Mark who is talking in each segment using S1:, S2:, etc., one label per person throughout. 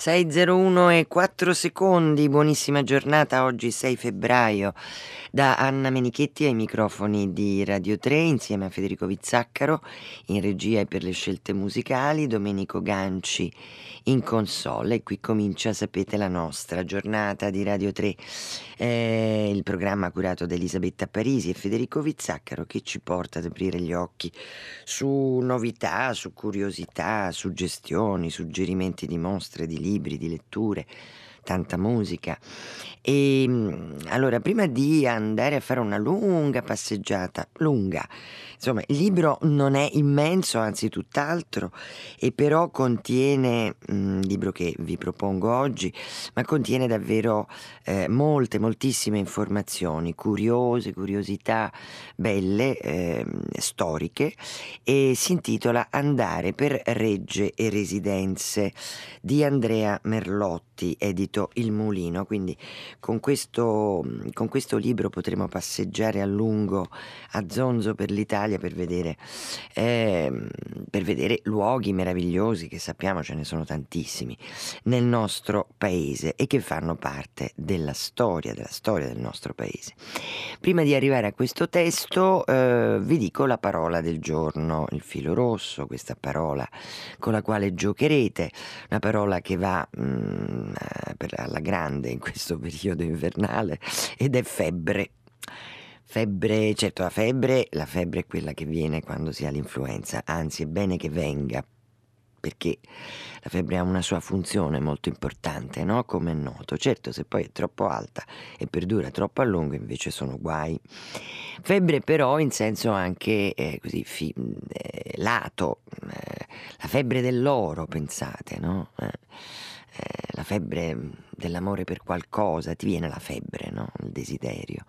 S1: 601 e 4 secondi, buonissima giornata, oggi 6 febbraio, da Anna Menichetti ai microfoni di Radio 3 insieme a Federico Vizzaccaro, in regia e per le scelte musicali, Domenico Ganci in console. E qui comincia, sapete, la nostra giornata di Radio 3, eh, il programma curato da Elisabetta Parisi e Federico Vizzaccaro che ci porta ad aprire gli occhi su novità, su curiosità, suggestioni, suggerimenti di mostre, di libri libri, di letture, tanta musica. E ehm, allora, prima di andare a fare una lunga passeggiata, lunga, insomma, il libro non è immenso, anzi tutt'altro, e però contiene, il libro che vi propongo oggi, ma contiene davvero eh, molte, moltissime informazioni, curiose, curiosità belle, eh, storiche, e si intitola Andare per regge e residenze di Andrea Merlotti, edito Il Mulino, quindi con questo, con questo libro potremo passeggiare a lungo a zonzo per l'Italia per vedere, eh, per vedere luoghi meravigliosi che sappiamo ce ne sono tantissimi nel nostro paese e che fanno parte della storia, della storia del nostro paese. Prima di arrivare a questo testo eh, vi dico la parola del giorno, il filo rosso, questa parola con la quale giocherete, una parola che va mh, mm, alla grande in questo periodo invernale ed è febbre. Febbre, certo la febbre, la febbre è quella che viene quando si ha l'influenza, anzi è bene che venga perché la febbre ha una sua funzione molto importante, no? come è noto. Certo, se poi è troppo alta e perdura troppo a lungo, invece sono guai. Febbre però in senso anche eh, così fi, eh, lato, eh, la febbre dell'oro, pensate, no? Eh la febbre dell'amore per qualcosa, ti viene la febbre, no? il desiderio.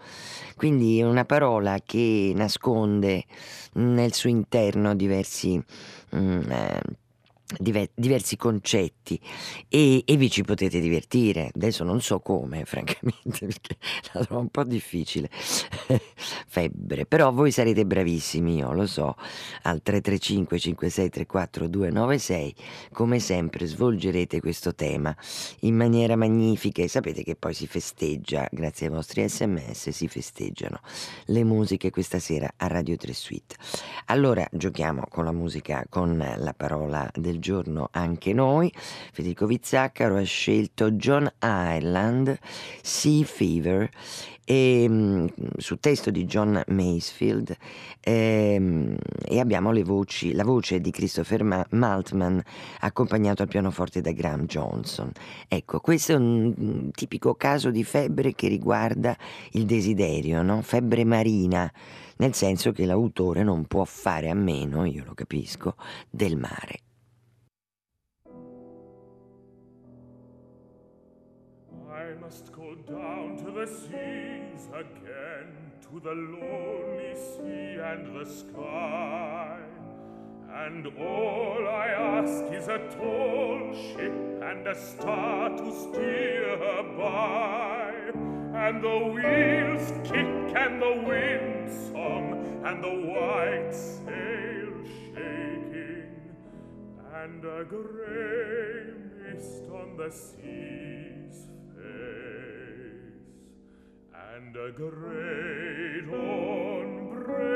S1: Quindi è una parola che nasconde nel suo interno diversi... Mm, eh, diversi concetti e, e, vi ci potete divertire. Adesso non so come, francamente, perché la trovo un po' difficile. Febbre, però voi sarete bravissimi, io lo so. Al 335 5634 296, come sempre, svolgerete questo tema in maniera magnifica e sapete che poi si festeggia, grazie ai vostri sms, si festeggiano le musiche questa sera a Radio 3 Suite. Allora giochiamo con la musica, con la parola del giorno anche noi. Federico Vizzaccaro ha scelto John Island, Sea Fever, e, mm, su testo di John Masefield e, ehm, e abbiamo voci, la voce di Christopher Maltman accompagnato al pianoforte da Graham Johnson. Ecco, questo è un tipico caso di febbre che riguarda il desiderio, no? febbre marina, nel senso che l'autore non può fare a meno, io lo capisco, del mare. The seas again, to the lonely sea and the sky. And all I ask is a tall ship and a star to steer her by. And the wheels kick and the wind song and the white sail shaking. And a grey mist on the sea's and a great dawn breaking.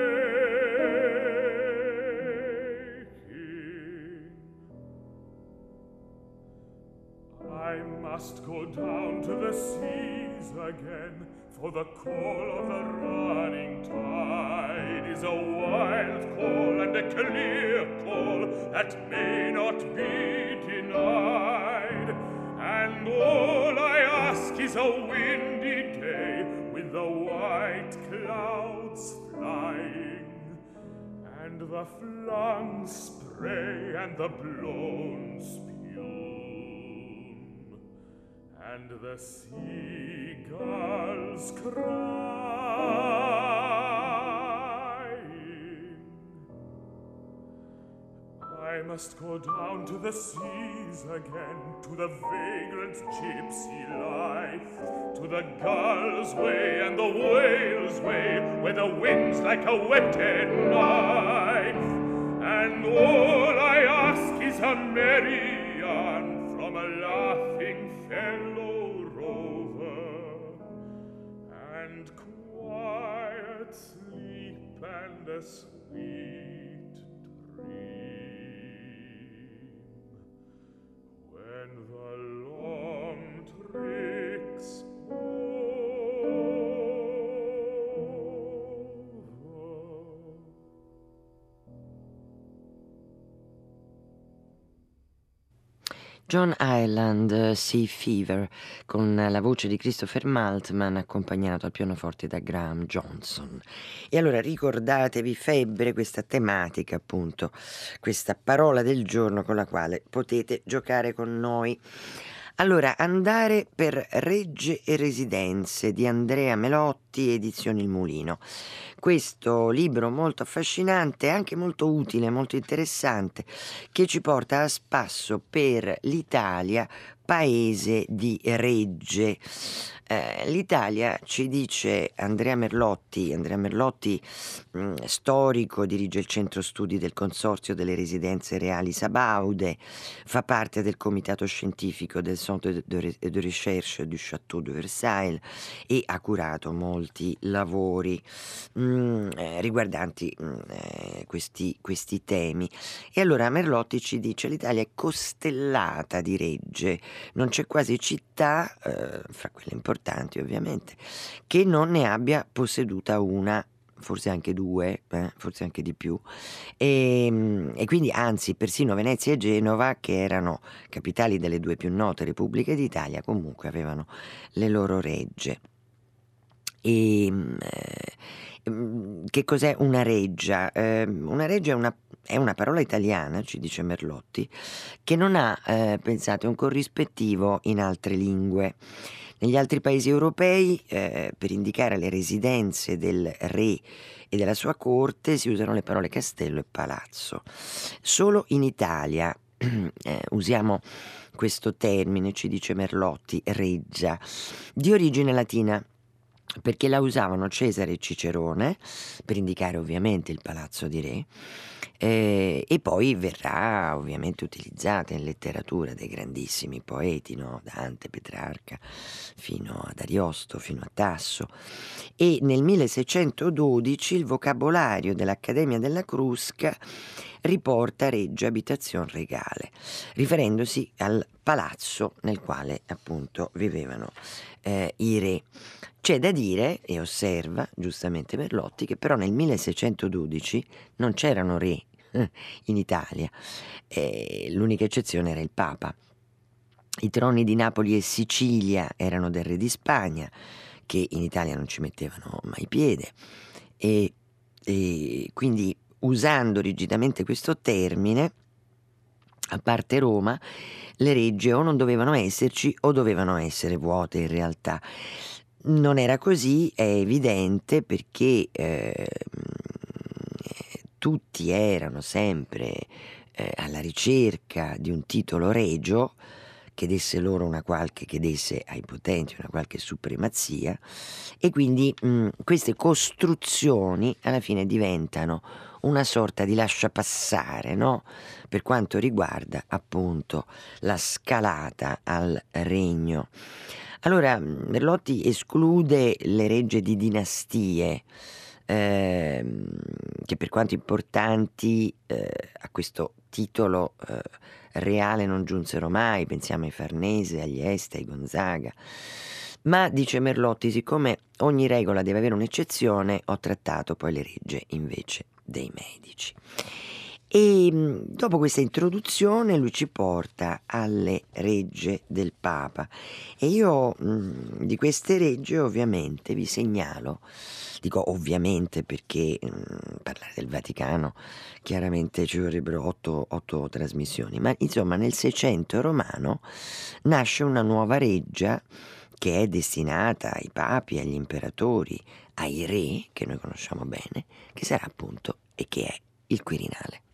S1: I must go down to the seas again, for the call of the running tide is a wild call and a clear call that may not be denied. And all I ask is a windy clouds flying, and the flung spray and the blown spume, and the seagulls cry. I must go down to the seas again to the vagrant gypsy life to the gull's way and the whale's way where the wind's like a whetted knife. And all I ask is a merry yarn from a
S2: laughing fellow rover, and quiet sleep and a sweet And
S1: John Island, Sea Fever, con la voce di Christopher Maltman accompagnato al pianoforte da Graham Johnson. E allora ricordatevi febbre, questa tematica appunto, questa parola del giorno con la quale potete giocare con noi. Allora, andare per regge e residenze di Andrea Melotti, edizioni Il Mulino. Questo libro molto affascinante anche molto utile, molto interessante, che ci porta a spasso per l'Italia, paese di regge. Eh, L'Italia ci dice Andrea Merlotti, Andrea Merlotti mh, storico, dirige il centro studi del Consorzio delle Residenze Reali Sabaude, fa parte del comitato scientifico del Centre de, de Recherche du Château de Versailles e ha curato molti lavori mh, eh, riguardanti mh, eh, questi, questi temi. E allora Merlotti ci dice l'Italia è costellata di regge, non c'è quasi città, eh, fra quelle importanti ovviamente, che non ne abbia posseduta una forse anche due, eh, forse anche di più, e, e, quindi anzi persino Venezia e Genova, che erano capitali delle due più note repubbliche d'Italia, comunque avevano le loro regge. E, eh, che cos'è una reggia? Eh, una reggia è una, è una, parola italiana, ci dice Merlotti, che non ha, eh, pensate, un corrispettivo in altre lingue. Negli altri paesi europei, eh, per indicare le residenze del re e della sua corte, si usano le parole castello e palazzo. Solo in Italia eh, usiamo questo termine, ci dice Merlotti, reggia, di origine latina perché la usavano Cesare e Cicerone per indicare ovviamente il palazzo di re eh, e poi verrà ovviamente utilizzata in letteratura dai grandissimi poeti, no? Dante, Petrarca, fino ad Ariosto, fino a Tasso. E nel 1612 il vocabolario dell'Accademia della Crusca riporta Reggio abitazione regale, riferendosi al palazzo nel quale appunto vivevano eh, i re. C'è da dire, e osserva giustamente Merlotti, che però nel 1612 non c'erano re in Italia, eh, l'unica eccezione era il Papa. I troni di Napoli e Sicilia erano del re di Spagna, che in Italia non ci mettevano mai piede, e, e quindi usando rigidamente questo termine, a parte Roma, le regge o non dovevano esserci o dovevano essere vuote in realtà. Non era così, è evidente perché eh, tutti erano sempre eh, alla ricerca di un titolo regio che desse loro una qualche, che desse ai potenti una qualche supremazia e quindi mh, queste costruzioni alla fine diventano una sorta di lascia passare, no? Per quanto riguarda appunto la scalata al regno. Allora, Merlotti esclude le regge di dinastie, ehm, che per quanto importanti eh, a questo titolo eh, reale non giunsero mai, pensiamo ai Farnese, agli Este, ai Gonzaga. Ma, dice Merlotti, siccome ogni regola deve avere un'eccezione, ho trattato poi le regge invece dei medici. E mm, dopo questa introduzione lui ci porta alle regge del Papa e io mh, mm, di queste regge ovviamente vi segnalo, dico ovviamente perché mh, mm, parlare del Vaticano chiaramente ci vorrebbero otto, otto trasmissioni, ma insomma nel Seicento romano nasce una nuova reggia che è destinata ai papi, agli imperatori, ai re, che noi conosciamo bene, che sarà appunto e che è il Quirinale.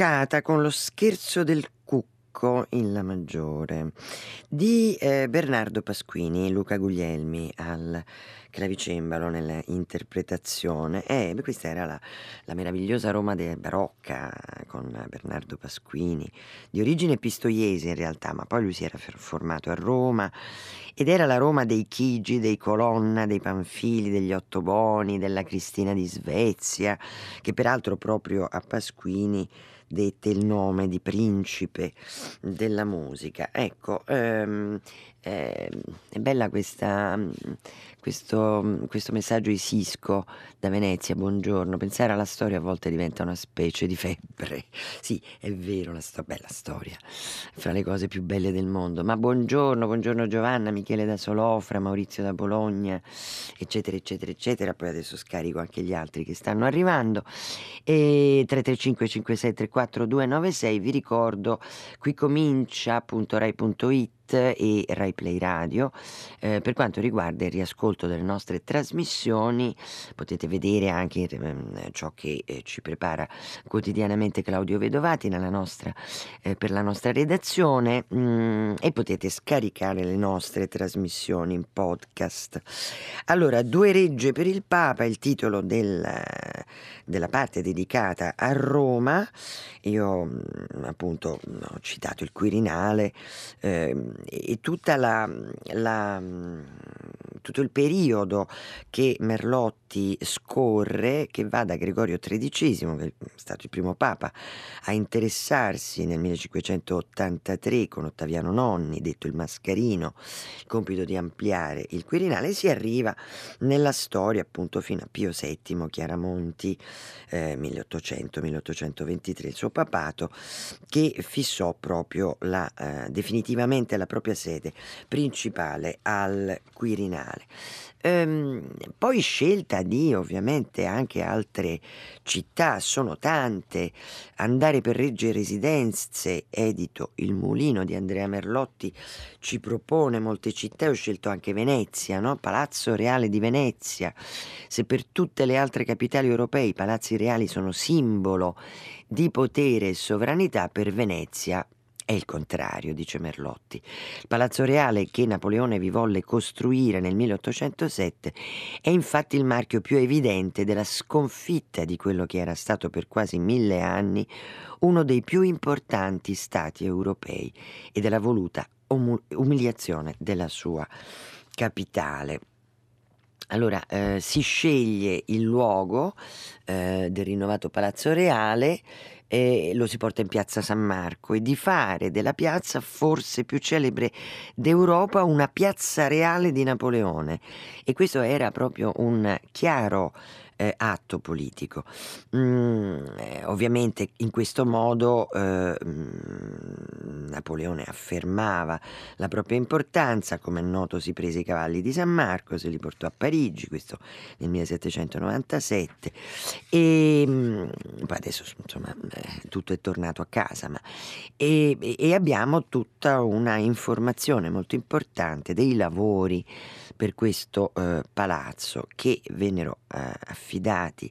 S1: Toccata con lo scherzo del cucco in La maggiore di eh, Bernardo Pasquini, Luca Guglielmi al clavicembalo nella interpretazione. E beh, questa era la, la meravigliosa Roma de barocca con Bernardo Pasquini, di origine pistoiese in realtà, ma poi lui si era formato a Roma ed era la Roma dei Chigi, dei Colonna, dei Panfili, degli Ottoboni, della Cristina di Svezia, che peraltro proprio a Pasquini dette il nome di principe della musica. Ecco, ehm, eh, è bella questa, questo, questo, messaggio Isisco da Venezia, buongiorno. Pensare alla storia a volte diventa una specie di febbre. Sì, è vero, la sto- bella storia, fra le cose più belle del mondo. Ma buongiorno, buongiorno Giovanna, Michele da Solofra, Maurizio da Bologna, eccetera, eccetera, eccetera. Poi adesso scarico anche gli altri che stanno arrivando. E 335 5634 296, vi ricordo, qui comincia.rai.it e Rai Play Radio. Eh, per quanto riguarda il riascolto delle nostre trasmissioni, potete vedere anche eh, ciò che eh, ci prepara quotidianamente Claudio Vedovati nostra, eh, per la nostra redazione mh, mm, e potete scaricare le nostre trasmissioni in podcast. Allora, Due regge per il Papa, il titolo del, della parte dedicata a Roma. Io mh, appunto ho citato il Quirinale, eh, e tutta la, la, tutto il periodo che Merlotti scorre, che va da Gregorio XIII, che è stato il primo papa, a interessarsi nel 1583 con Ottaviano Nonni, detto il Mascarino, il compito di ampliare il Quirinale, si arriva nella storia appunto fino a Pio VII, Chiaramonti, eh, 1800-1823, il suo papato, che fissò proprio la, eh, definitivamente la propria sede principale al Quirinale. Ehm, poi scelta di ovviamente anche altre città, sono tante. Andare per Regge Residenze, edito Il Mulino di Andrea Merlotti, ci propone molte città. Ho scelto anche Venezia, no? Palazzo Reale di Venezia. Se per tutte le altre capitali europee i palazzi reali sono simbolo di potere e sovranità, per Venezia è il contrario, dice Merlotti. Il Palazzo Reale che Napoleone vi volle costruire nel 1807 è infatti il marchio più evidente della sconfitta di quello che era stato per quasi mille anni uno dei più importanti stati europei e della voluta umiliazione della sua capitale. Allora, eh, si sceglie il luogo eh, del rinnovato Palazzo Reale e lo si porta in piazza San Marco e di fare della piazza forse più celebre d'Europa una piazza reale di Napoleone. E questo era proprio un chiaro eh, atto politico. Mm, eh, ovviamente in questo modo eh, mm, Napoleone affermava la propria importanza, come è noto si prese i cavalli di San Marco, se li portò a Parigi, questo nel 1797 e mm, poi adesso insomma eh, tutto è tornato a casa, ma, e, e abbiamo tutta una informazione molto importante dei lavori per questo eh, palazzo che vennero eh, affidati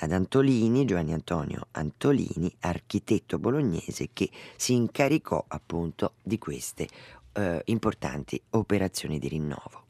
S1: ad Antolini, Giovanni Antonio Antolini, architetto bolognese che si incaricò appunto di queste eh, importanti operazioni di rinnovo.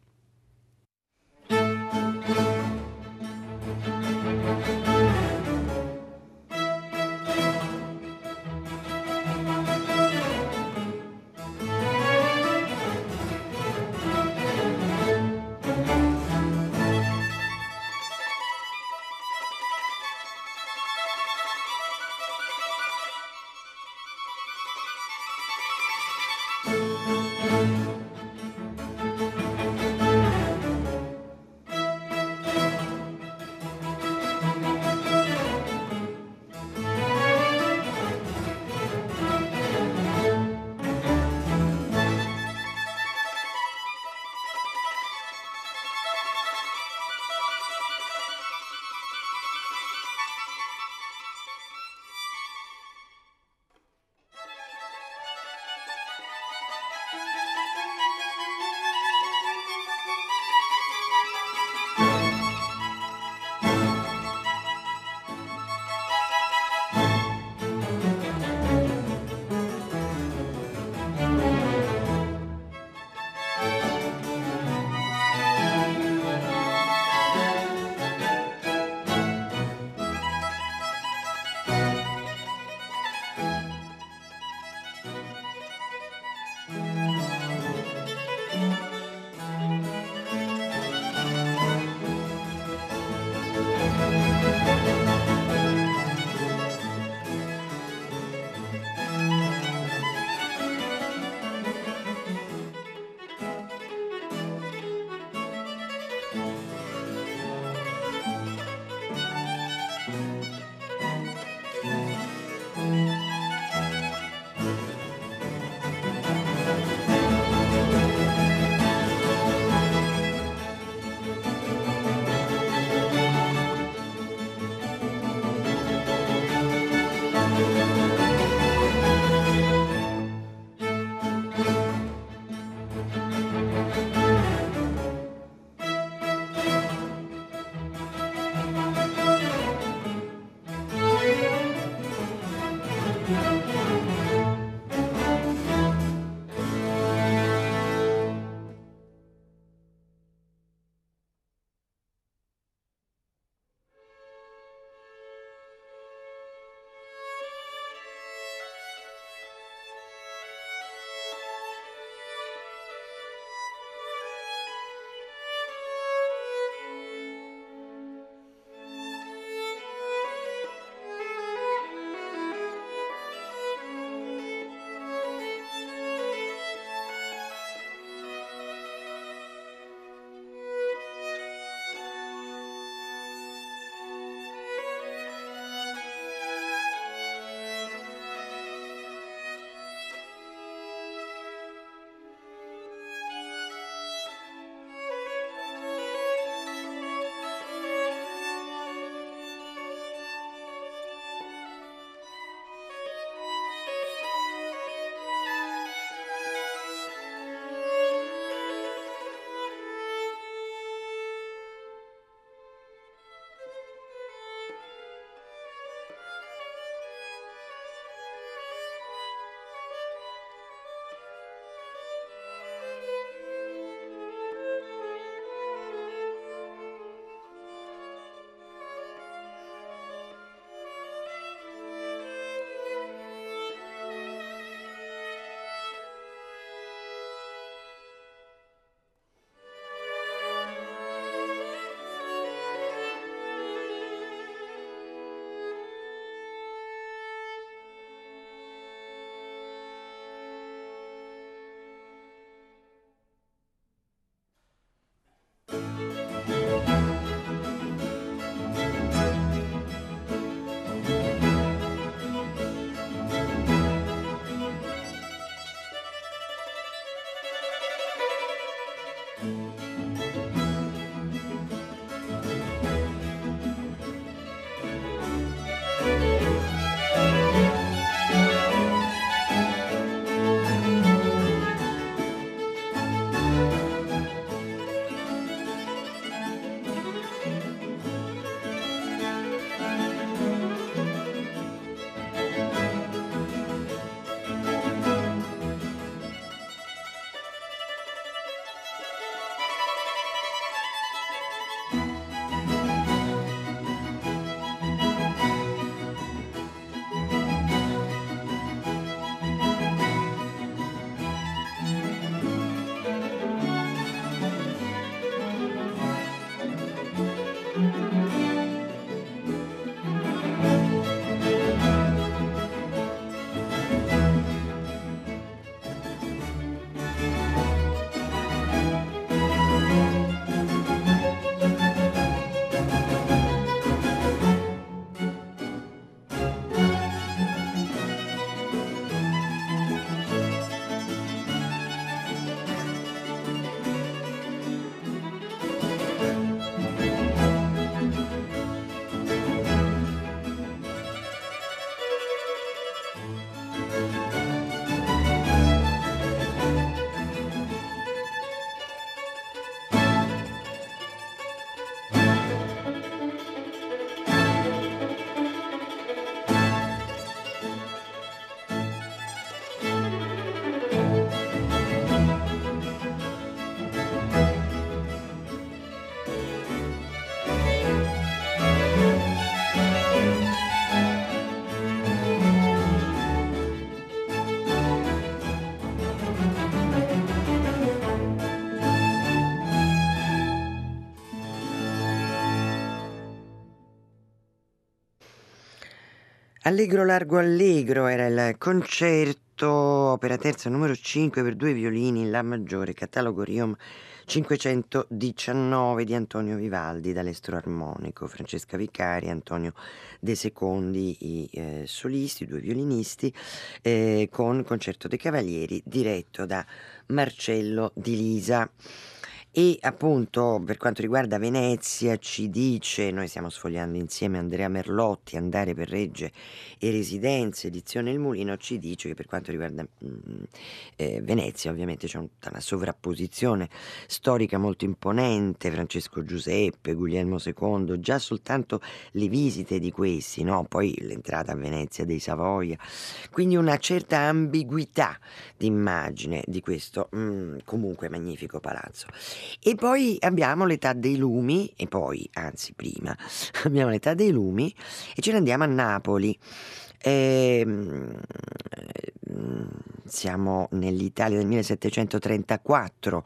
S1: Allegro largo allegro era il concerto opera terza numero 5 per due violini La maggiore catalogo Riom 519 di Antonio Vivaldi dall'estro armonico, Francesca Vicari, Antonio De Secondi i eh, solisti, due violinisti eh, con Concerto dei Cavalieri diretto da Marcello Di Lisa. E appunto per quanto riguarda Venezia ci dice, noi stiamo sfogliando insieme Andrea Merlotti, Andare per Regge e Residenze, edizione Il Mulino, ci dice che per quanto riguarda mh, eh, Venezia ovviamente c'è un, una sovrapposizione storica molto imponente, Francesco Giuseppe, Guglielmo II, già soltanto le visite di questi, no? poi l'entrata a Venezia dei Savoia, quindi una certa ambiguità d'immagine di questo mh, comunque magnifico palazzo. E poi abbiamo l'età dei lumi, e poi, anzi prima, abbiamo l'età dei lumi e ce ne andiamo a Napoli. E, ehm, siamo nell'Italia del 1734,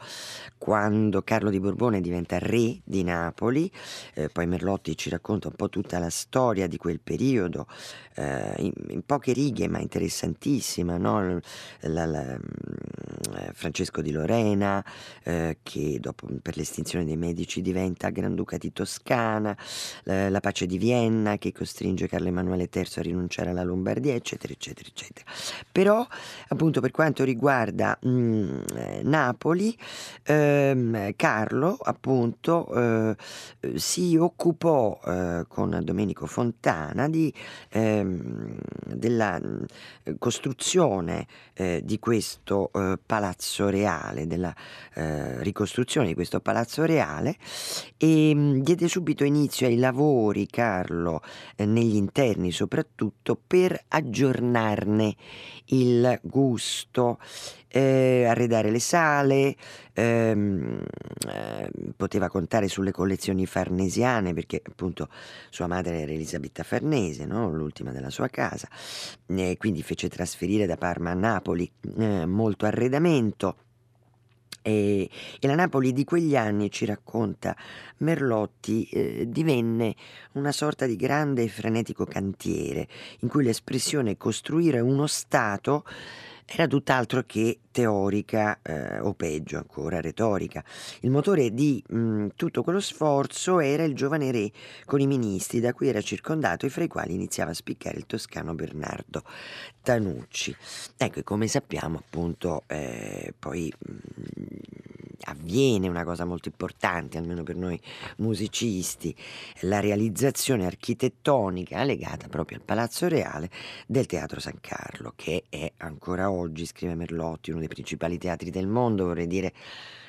S1: quando Carlo di Borbone diventa re di Napoli, eh, poi Merlotti ci racconta un po' tutta la storia di quel periodo, eh, in, in, poche righe ma interessantissima, no? la, la, eh, Francesco di Lorena eh, che dopo per l'estinzione dei Medici diventa Granduca di Toscana, la, la pace di Vienna che costringe Carlo Emanuele III a rinunciare alla Lombardia, eccetera, eccetera, eccetera. Però appunto per quanto riguarda mh, mm, eh, Napoli, ehm, Carlo appunto eh, si occupò eh, con Domenico Fontana di, ehm, della mm, costruzione eh, di questo eh, palazzo reale, della eh, ricostruzione di questo palazzo reale e mh, mm, diede subito inizio ai lavori Carlo negli interni soprattutto per aggiornarne il gusto, eh, arredare le sale, ehm, eh, poteva contare sulle collezioni farnesiane perché appunto sua madre era Elisabetta Farnese, no? l'ultima della sua casa, e quindi fece trasferire da Parma a Napoli eh, molto arredamento. E, e, la Napoli di quegli anni, ci racconta Merlotti, eh, divenne una sorta di grande e frenetico cantiere in cui l'espressione costruire uno Stato era tutt'altro che teorica eh, o peggio ancora retorica. Il motore di mh, mm, tutto quello sforzo era il giovane re con i ministri da cui era circondato e fra i quali iniziava a spiccare il toscano Bernardo Tanucci. Ecco, e come sappiamo appunto eh, poi mh, mm, avviene una cosa molto importante, almeno per noi musicisti, la realizzazione architettonica legata proprio al Palazzo Reale del Teatro San Carlo, che è ancora oggi, scrive Merlotti, uno dei principali teatri del mondo, vorrei dire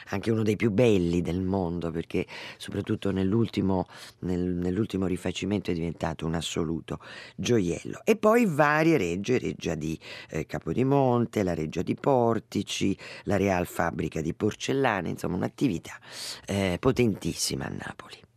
S1: anche uno dei più belli del mondo, perché soprattutto nell'ultimo, nel, nell'ultimo rifacimento è diventato un assoluto gioiello. E poi varie regge, reggia di eh, Capodimonte, la reggia di Portici, la Real Fabbrica di Porcellane, insomma un'attività eh, potentissima a Napoli.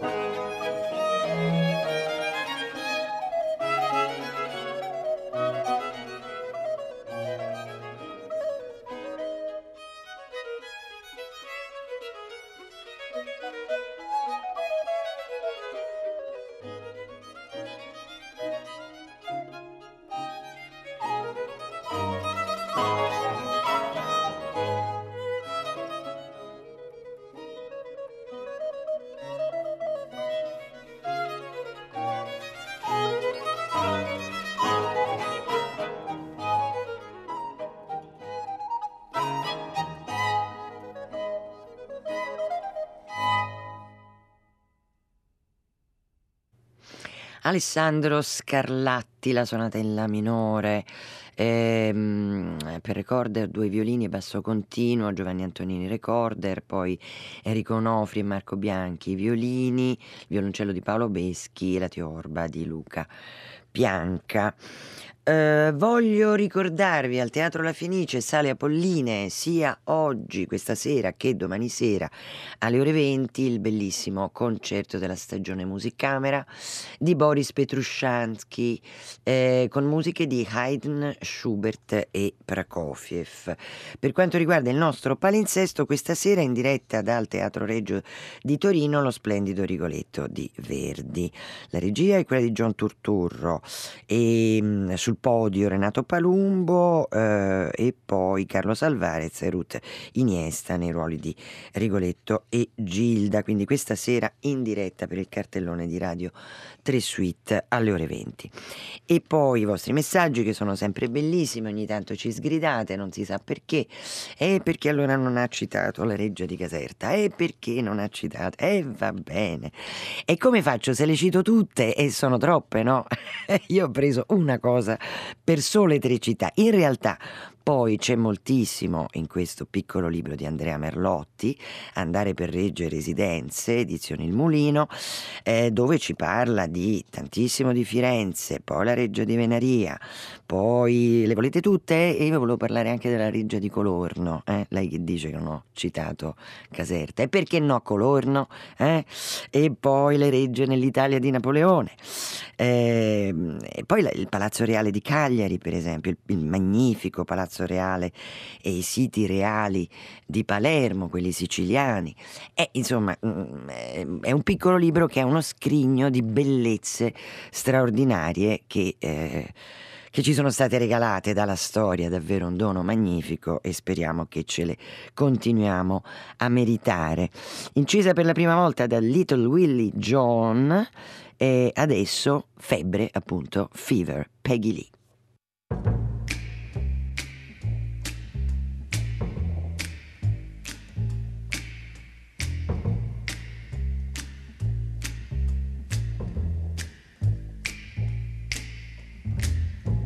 S1: Bye. Alessandro Scarlatti, la sonata in La minore, ehm, per recorder due violini e basso continuo, Giovanni Antonini recorder, poi Enrico Nofri e Marco Bianchi violini, violoncello di Paolo Beschi e la tiorba di Luca Pianca. Eh, voglio ricordarvi al Teatro La Fenice, Sale Apolline, sia oggi, questa sera, che domani sera alle ore 20, il bellissimo concerto della stagione Musicamera di Boris Petrushansky eh, con musiche di Haydn, Schubert e Prokofiev. Per quanto riguarda il nostro palinsesto, questa sera in diretta dal Teatro Reggio di Torino lo splendido Rigoletto di Verdi. La regia è quella di John Turturro e mm, sul sul podio Renato Palumbo eh, e poi Carlo Salvarez e Ruth Iniesta nei ruoli di Rigoletto e Gilda. Quindi questa sera in diretta per il cartellone di Radio 3 Suite alle ore 20. E poi i vostri messaggi che sono sempre bellissimi, ogni tanto ci sgridate, non si sa perché. E perché allora non ha citato la reggia di Caserta? E perché non ha citato? E va bene. E come faccio se le cito tutte e sono troppe, no? Io ho preso una cosa per sole tre città. In realtà poi c'è moltissimo in questo piccolo libro di Andrea Merlotti, Andare per Reggio e Residenze, edizione Il Mulino, eh, dove ci parla di tantissimo di Firenze, poi la Reggia di Venaria, poi le volete tutte? E io volevo parlare anche della Reggia di Colorno, eh? lei che dice che non ho citato Caserta, e perché no Colorno? Eh? E poi le regge nell'Italia di Napoleone, eh, e poi il Palazzo Reale di Cagliari, per esempio, il, il magnifico Palazzo Palazzo Reale e i siti reali di Palermo, quelli siciliani. È, insomma, mm, è un piccolo libro che è uno scrigno di bellezze straordinarie che... Eh, che ci sono state regalate dalla storia, davvero un dono magnifico e speriamo che ce le continuiamo a meritare. Incisa per la prima volta da Little Willie John e adesso Febbre, appunto, Fever, Peggy Lee.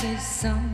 S3: coração.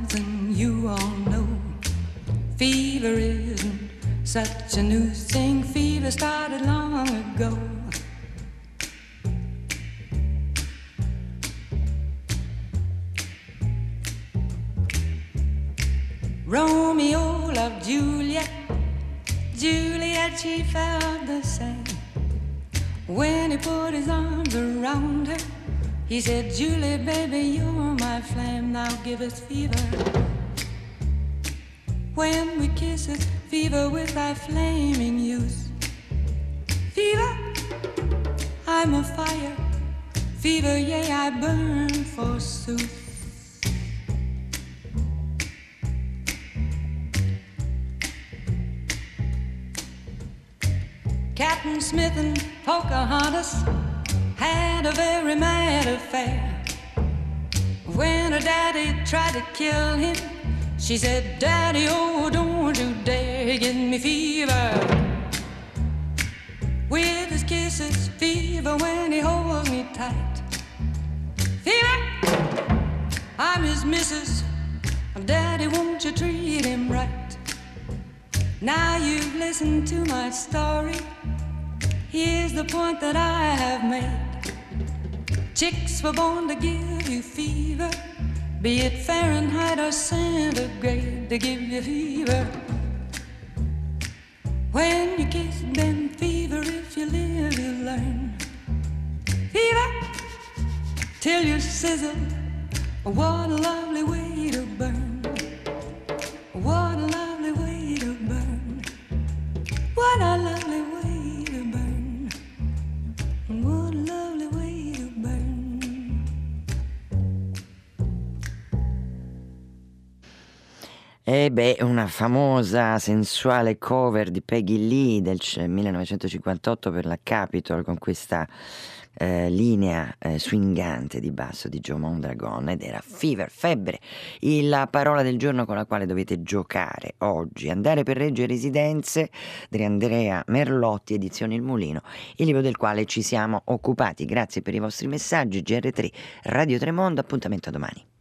S3: Kisses, fever when he holds me tight. Fever, I'm his missus. Daddy, won't you treat him right? Now you've listened to my story. Here's the point that I have made. Chicks were born to give you fever, be it Fahrenheit or centigrade, to give you fever. When you kiss them, fever, if you live, you learn. Fever, till you sizzle. What a lovely way to burn.
S1: E beh, una famosa sensuale cover di Peggy Lee del 1958 per la Capitol con questa eh, linea eh, swingante di basso di Joe Mondragon ed era Fever, febbre, la parola del giorno con la quale dovete giocare oggi. Andare per Reggio Residenze di Andrea Merlotti, edizione Il Mulino, il libro del quale ci siamo occupati. Grazie per i vostri messaggi, GR3, Radio Tremondo, appuntamento domani.